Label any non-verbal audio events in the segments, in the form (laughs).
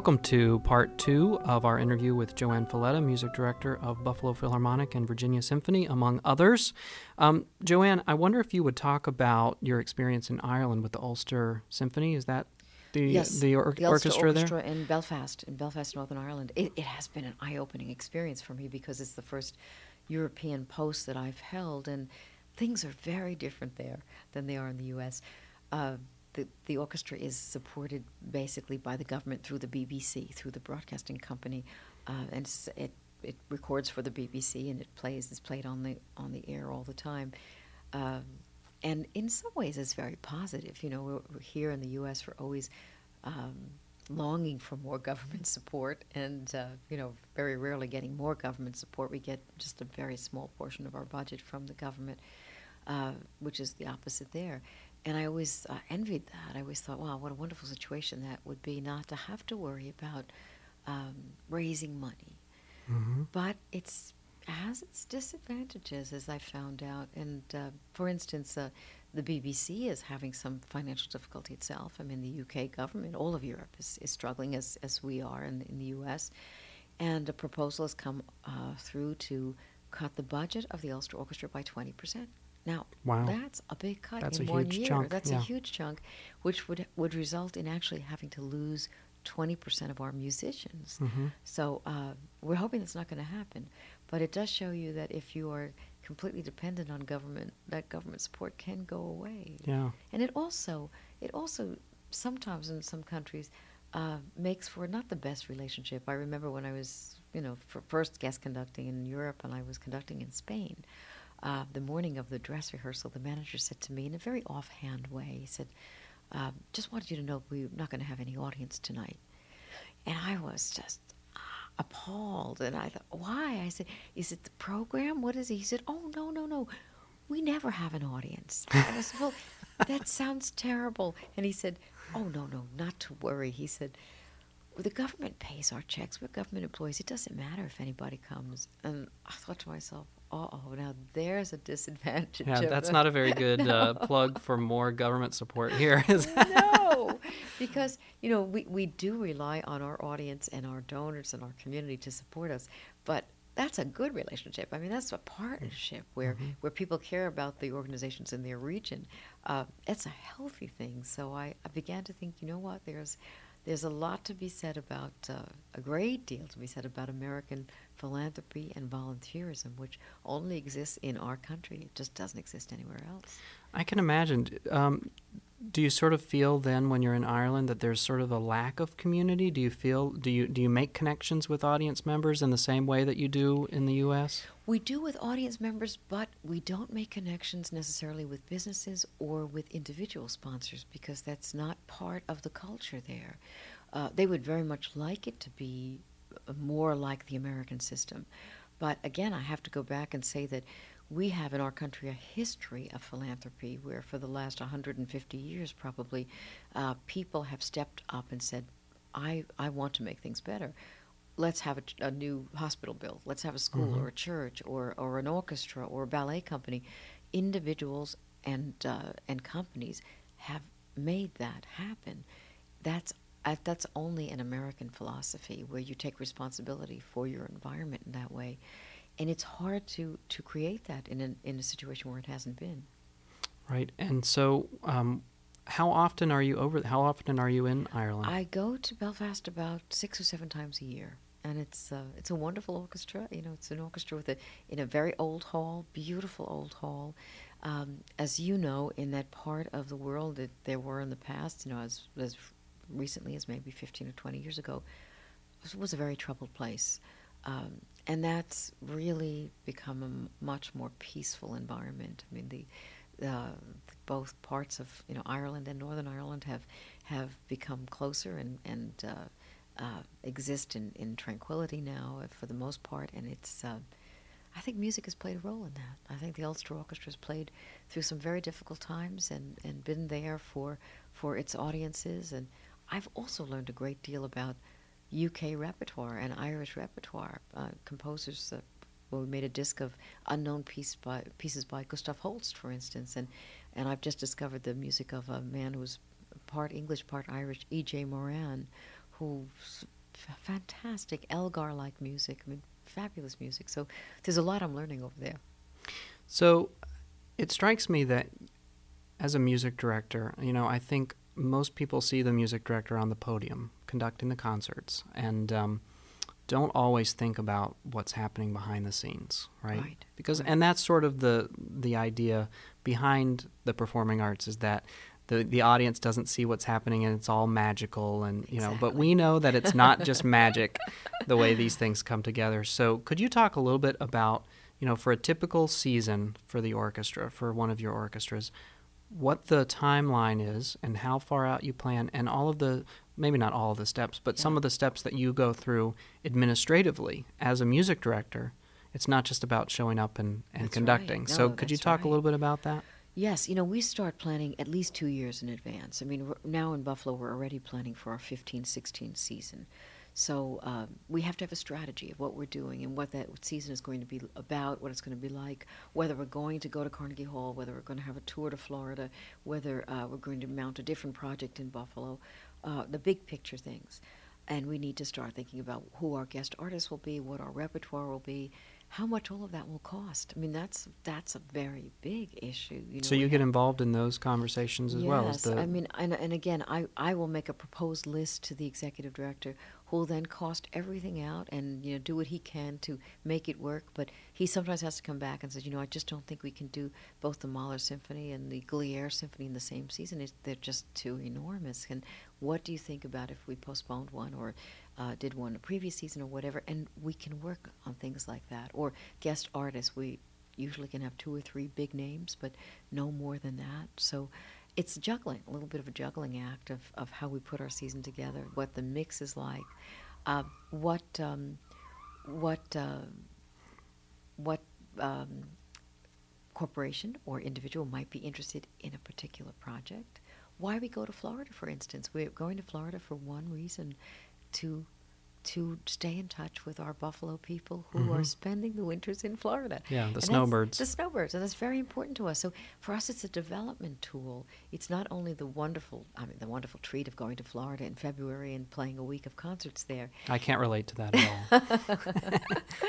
Welcome to part two of our interview with JoAnn Falletta, music director of Buffalo Philharmonic and Virginia Symphony, among others. Um, JoAnn, I wonder if you would talk about your experience in Ireland with the Ulster Symphony. Is that the yes, the, or- the Ulster orchestra, Orchestra there? in Belfast, in Belfast, Northern Ireland. It, it has been an eye-opening experience for me because it's the first European post that I've held, and things are very different there than they are in the U.S. Uh, the, the orchestra is supported basically by the government through the BBC, through the broadcasting company, uh, and it it records for the BBC and it plays. It's played on the on the air all the time, um, and in some ways it's very positive. You know, we're, we're here in the U.S. We're always um, longing for more (laughs) government support, and uh, you know, very rarely getting more government support. We get just a very small portion of our budget from the government, uh, which is the opposite there. And I always uh, envied that. I always thought, wow, what a wonderful situation that would be not to have to worry about um, raising money. Mhm. But it's has its disadvantages, as I found out. And uh, for instance, uh, the BBC is having some financial difficulty itself. I mean, the UK government, all of Europe is, is struggling as, as we are in, in the US. And a proposal has come uh, through to cut the budget of the Ulster Orchestra by 20%. Now, Wow. that's a big cut That's in a one huge year. chunk, That's yeah. a huge chunk, which would would result in actually having to lose 20% of our musicians. Mhm. So uh, we're hoping that's not going to happen. But it does show you that if you are completely dependent on government, that government support can go away. Yeah. And it also, it also sometimes in some countries uh, makes for not the best relationship. I remember when I was, you know, for first guest conducting in Europe, and I was conducting in Spain. Uh, the morning of the dress rehearsal, the manager said to me in a very offhand way, he said, um, "Just wanted you to know we're not going to have any audience tonight." And I was just appalled. And I thought, why? I said, is it the program? What is it? He said, oh, no, no, no. We never have an audience. And I said, well, (laughs) that sounds terrible. And he said, oh, no, no, not to worry. He said, well, the government pays our checks. We're government employees. It doesn't matter if anybody comes. And I thought to myself, oh, now there's a disadvantage. Yeah, that's it." not a very good (laughs) uh, plug for more government support here. (laughs) no, because you know we, we do rely on our audience and our donors and our community to support us, but that's a good relationship. I mean, that's a partnership where where people care about the organizations in their region. Uh, it's a healthy thing. So I, I began to think, you know what? There's there's a lot to be said about uh, a great deal to be said about American philanthropy and volunteerism, which only exists in our country. It just doesn't exist anywhere else. I can imagine. Um, do you sort of feel then when you're in Ireland that there's sort of a lack of community? Do you feel do you do you make connections with audience members in the same way that you do in the U.S.? We do with audience members, but we don't make connections necessarily with businesses or with individual sponsors because that's not part of the culture there. Uh, they would very much like it to be more like the American system. But again, I have to go back and say that we have in our country a history of philanthropy where, for the last 150 years, probably, uh, people have stepped up and said, I, I want to make things better let's have a, a new hospital built. Let's have a school or a church or, or an orchestra or a ballet company. Individuals and uh, and companies have made that happen. That's uh, that's only an American philosophy where you take responsibility for your environment in that way, and it's hard to, to create that in a, in a situation where it hasn't been. Right. And so, um, how often are you over? How often are you in Ireland? I go to Belfast about six or seven times a year, and it's uh, it's a wonderful orchestra. You know, it's an orchestra with a in a very old hall, beautiful old hall. Um, as you know, in that part of the world that there were in the past, you know, as as recently as maybe fifteen or twenty years ago, was, was a very troubled place. Um, and that's really become a m- much more peaceful environment. I mean, the uh, both parts of you know Ireland and Northern Ireland have have become closer and and uh, uh, exist in, in tranquility now for the most part. And it's uh, I think music has played a role in that. I think the Ulster Orchestra has played through some very difficult times and, and been there for for its audiences. And I've also learned a great deal about UK repertoire and Irish repertoire. Uh, composers, uh, well, we made a disc of unknown piece by, pieces by Gustav Holst, for instance, and and I've just discovered the music of a man who's part English, part Irish, E.J. Moeran, who's f- fantastic Elgar-like music. I mean, fabulous music. So there's a lot I'm learning over there. So it strikes me that as a music director, you know, I think most people see the music director on the podium conducting the concerts and um, don't always think about what's happening behind the scenes, right? Right, Because and that's sort of the the idea behind the performing arts is that the the audience doesn't see what's happening and it's all magical and you know, but we know that it's not (laughs) just magic the way these things come together. So could you talk a little bit about you know, for a typical season for the orchestra, for one of your orchestras, what the timeline is and how far out you plan, and all of the maybe not all of the steps, but some of the steps that you go through administratively as a music director. It's not just about showing up and, and That's right. conducting. so, could you talk a little bit about that? Yes, you know, we start planning at least two years in advance. I mean, now in Buffalo, we're already planning for our 15 16 season. So um, we have to have a strategy of what we're doing and what that season is going to be about, what it's going to be like, whether we're going to go to Carnegie Hall, whether we're going to have a tour to Florida, whether uh, we're going to mount a different project in Buffalo, uh, the big picture things. And we need to start thinking about who our guest artists will be, what our repertoire will be, how much all of that will cost. I mean, that's that's a very big issue. You know, so, you get involved in those conversations as yes, well as the. I mean, and, and again, I, I will make a proposed list to the executive director who will then cost everything out and you know do what he can to make it work. But he sometimes has to come back and says, you know, I just don't think we can do both the Mahler Symphony and the Glière Symphony in the same season. It's, they're just too enormous. And what do you think about if we postponed one or uh, did one a previous season or whatever? And we can work on things like that. Or guest artists, we usually can have two or three big names, but no more than that. So it's juggling, a little bit of a juggling act of, of how we put our season together, what the mix is like, uh, what um, what uh, what um, corporation or individual might be interested in a particular project. Why we go to Florida, for instance, we're going to Florida for one reason, to to stay in touch with our Buffalo people who are Mhm. spending the winters in Florida. Yeah, the And snowbirds. The snowbirds, and that's very important to us. So for us, it's a development tool. It's not only the wonderful, I mean, the wonderful treat of going to Florida in February and playing a week of concerts there. I can't relate to that at all.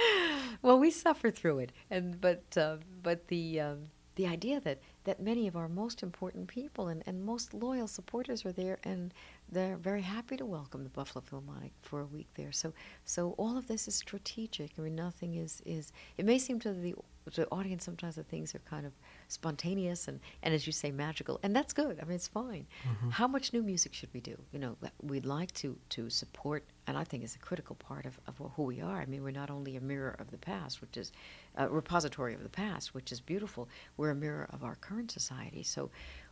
(laughs) well, we suffer through it, and but uh, but the um, the idea that that many of our most important people and, and most loyal supporters are there, and they're very happy to welcome the Buffalo Philharmonic for a week there. So so all of this is strategic. I mean, nothing is is. It may seem to the the audience sometimes that things are kind of spontaneous and, and as you say magical. And that's good. I mean it's fine. Mm-hmm. How much new music should we do? You know we'd like to to support and i think it's a critical part of, of who we are. I mean we're not only a mirror of the past which is a repository of the past which is beautiful we're a mirror of our current society. So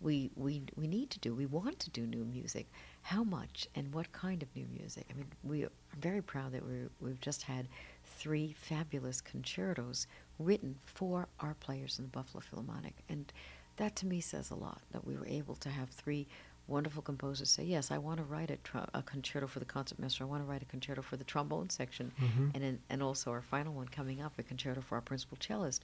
we we we need to do we want to do new music. How much and what kind of new music? I mean we are very proud that we we've just had three fabulous concertos written for our players in the Buffalo Philharmonic. And that to me says a lot that we were able to have three wonderful composers say, Yes, I want to write a, tr- a concerto for the concertmaster, I want to write a concerto for the trombone section, Mhm. and, in, and also our final one coming up, a concerto for our principal cellist.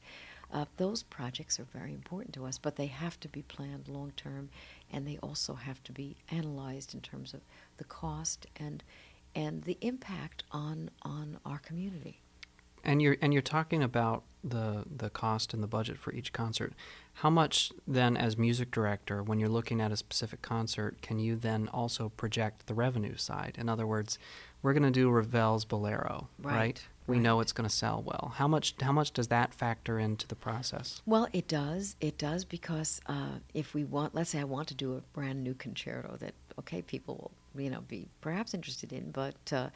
Uh, those projects are very important to us, but they have to be planned long term, and they also have to be analyzed in terms of the cost and and the impact on on our community. And you're and you're talking about the the cost and the budget for each concert. How much then, as music director, when you're looking at a specific concert, can you then also project the revenue side? In other words, we're going to do Ravel's Bolero, right? Right, We right. know it's going to sell well. How much how much does that factor into the process? Well, it does. It does because uh, if we want, let's say I want to do a brand new concerto that, okay, people will, you know, be perhaps interested in, but uh,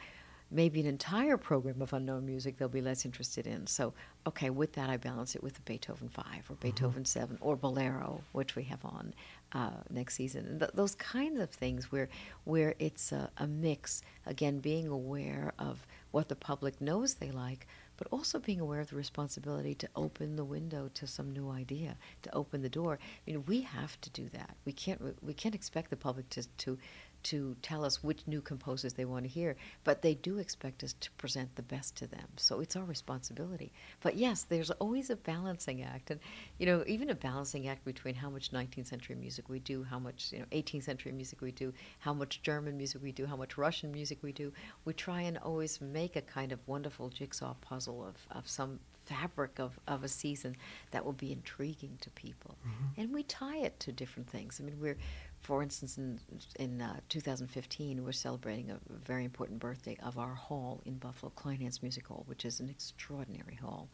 maybe an entire program of unknown music they'll be less interested in. So, okay, with that I balance it with the Beethoven Five or Beethoven Seven or Bolero, which we have on uh, next season. And th- those kinds of things where where it's a, a mix. Again, being aware of what the public knows they like, but also being aware of the responsibility to open the window to some new idea, to open the door. I mean, we have to do that. We can't we can't expect the public to to to tell us which new composers they want to hear, but they do expect us to present the best to them. So it's our responsibility. But yes, there's always a balancing act, and you know, even a balancing act between how much 19th century music we do, how much you know 18th century music we do, how much German music we do, how much Russian music we do. We try and always make a kind of wonderful jigsaw puzzle of, of some fabric of, of a season that will be intriguing to people. Mm-hmm. And we tie it to different things. I mean, we're for instance, in, in uh, 2015, we're celebrating a very important birthday of our hall in Buffalo, Kleinhans Music Hall, which is an extraordinary hall.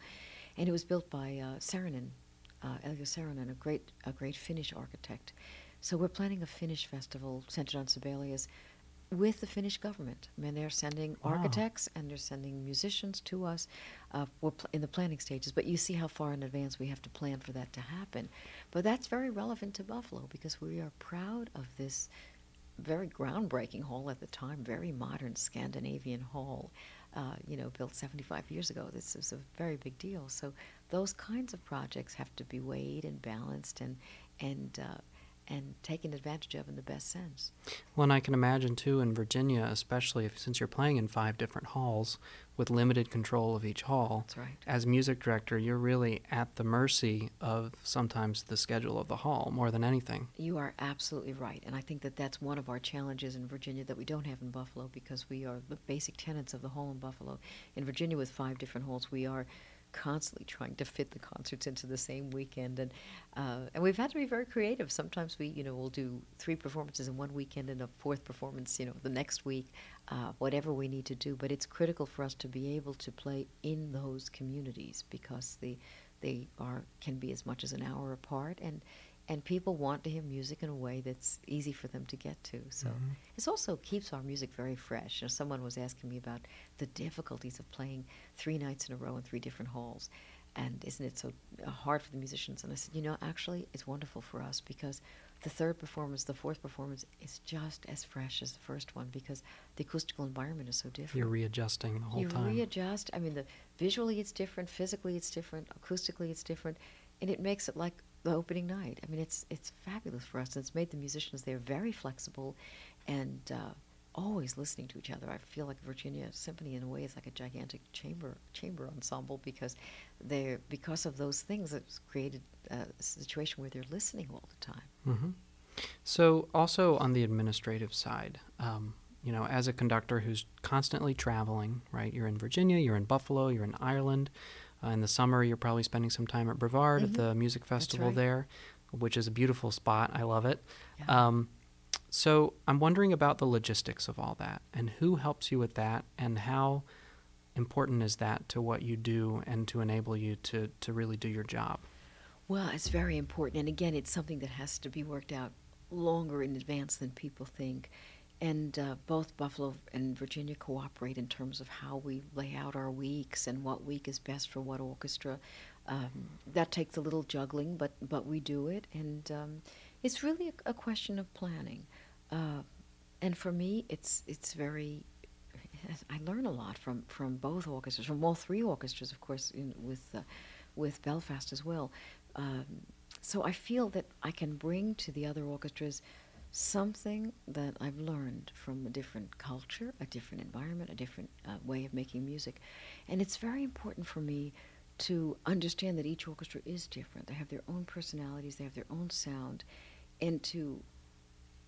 And it was built by uh, Saarinen, uh, Eliel Saarinen, a great, a great Finnish architect. So we're planning a Finnish festival centered on Sibelius with the Finnish government. I mean, they're sending wow. architects and they're sending musicians to us. Uh, we're pl- in the planning stages, but you see how far in advance we have to plan for that to happen. But that's very relevant to Buffalo because we are proud of this very groundbreaking hall at the time, very modern Scandinavian hall, uh, you know, built 75 years ago. This is a very big deal. So those kinds of projects have to be weighed and balanced and and uh, and taken advantage of in the best sense. Well, and I can imagine too in Virginia, especially if since you're playing in five different halls with limited control of each hall. That's right. As music director, you're really at the mercy of sometimes the schedule of the hall more than anything. You are absolutely right, and I think that that's one of our challenges in Virginia that we don't have in Buffalo because we are the basic tenants of the hall in Buffalo. In Virginia, with five different halls, we are constantly trying to fit the concerts into the same weekend, and uh, and we've had to be very creative. Sometimes we, you know, we'll do three performances in one weekend and a fourth performance, you know, the next week, uh, whatever we need to do. But it's critical for us to be able to play in those communities because the they are can be as much as an hour apart, and and people want to hear music in a way that's easy for them to get to. So mm-hmm. it also keeps our music very fresh. You know, someone was asking me about the difficulties of playing three nights in a row in three different halls, and isn't it so uh, hard for the musicians? And I said, you know, actually, it's wonderful for us because the third performance, the fourth performance, is just as fresh as the first one because the acoustical environment is so different. You're readjusting the whole you time. You readjust. I mean, the visually it's different, physically it's different, acoustically it's different, and it makes it like the opening night. I mean, it's it's fabulous for us. It's made the musicians there very flexible, and uh, always listening to each other. I feel like Virginia Symphony in a way is like a gigantic chamber chamber ensemble because they because of those things it's created a situation where they're listening all the time. Mm-hmm. So also on the administrative side. Um, you know, as a conductor who's constantly traveling, right? You're in Virginia, you're in Buffalo, you're in Ireland. Uh, in the summer, you're probably spending some time at Brevard mm-hmm. at the music festival right. there, which is a beautiful spot. I love it. Yeah. Um, so I'm wondering about the logistics of all that and who helps you with that and how important is that to what you do and to enable you to, to really do your job? Well, it's very important. And again, it's something that has to be worked out longer in advance than people think and uh, both Buffalo and Virginia cooperate in terms of how we lay out our weeks and what week is best for what orchestra. Um, that takes a little juggling, but but we do it, and um, it's really a, a, question of planning. Uh, and for me, it's it's very. (laughs) I learn a lot from, from both orchestras, from all three orchestras, of course, in, with uh, with Belfast as well. Um, so I feel that I can bring to the other orchestras something that I've learned from a different culture, a different environment, a different uh, way of making music. And it's very important for me to understand that each orchestra is different. They have their own personalities, they have their own sound, and to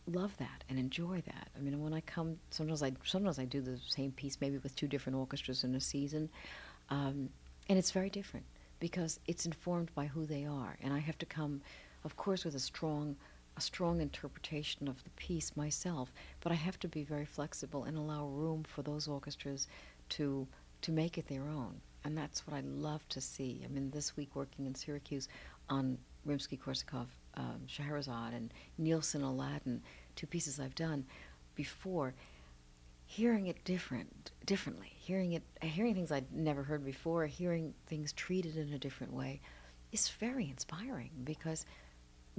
love that and enjoy that. I mean, when I come, sometimes I sometimes I do the same piece, maybe with two different orchestras in a season, um, and it's very different because it's informed by who they are, and I have to come, of course, with a strong a strong interpretation of the piece myself, but I have to be very flexible and allow room for those orchestras to to make it their own. And that's what I love to see. I mean, this week working in Syracuse on Rimsky-Korsakov, um, Scheherazade, and Nielsen Aladdin, two pieces I've done before, hearing it different, differently, hearing it, hearing things I'd never heard before, hearing things treated in a different way, is very inspiring because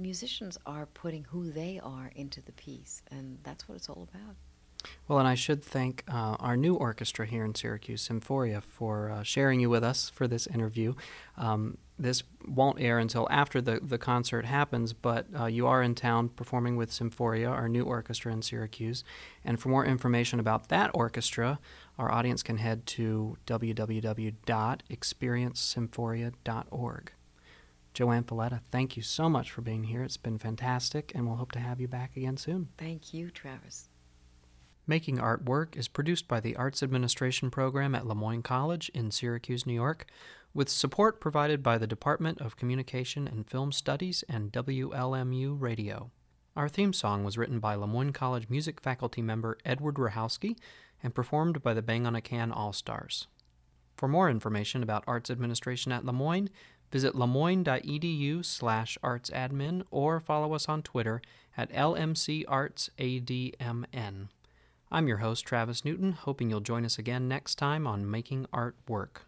musicians are putting who they are into the piece, and that's what it's all about. Well, and I should thank uh, our new orchestra here in Syracuse, Symphoria, for uh, sharing you with us for this interview. Um, this won't air until after the, the concert happens, but uh, you are in town performing with Symphoria, our new orchestra in Syracuse. And for more information about that orchestra, our audience can head to www.experiencesymphoria.org. JoAnn Falletta, thank you so much for being here. It's been fantastic, and we'll hope to have you back again soon. Thank you, Travis. Making Art Work is produced by the Arts Administration Program at Le Moyne College in Syracuse, New York, with support provided by the Department of Communication and Film Studies and WLMU Radio. Our theme song was written by Le Moyne College music faculty member Edward Rahowski and performed by the Bang on a Can All Stars. For more information about arts administration at Le Moyne, visit lemoyne.edu slash artsadmin or follow us on Twitter at lmcartsadmn. I'm your host, Travis Newton, hoping you'll join us again next time on Making Art Work.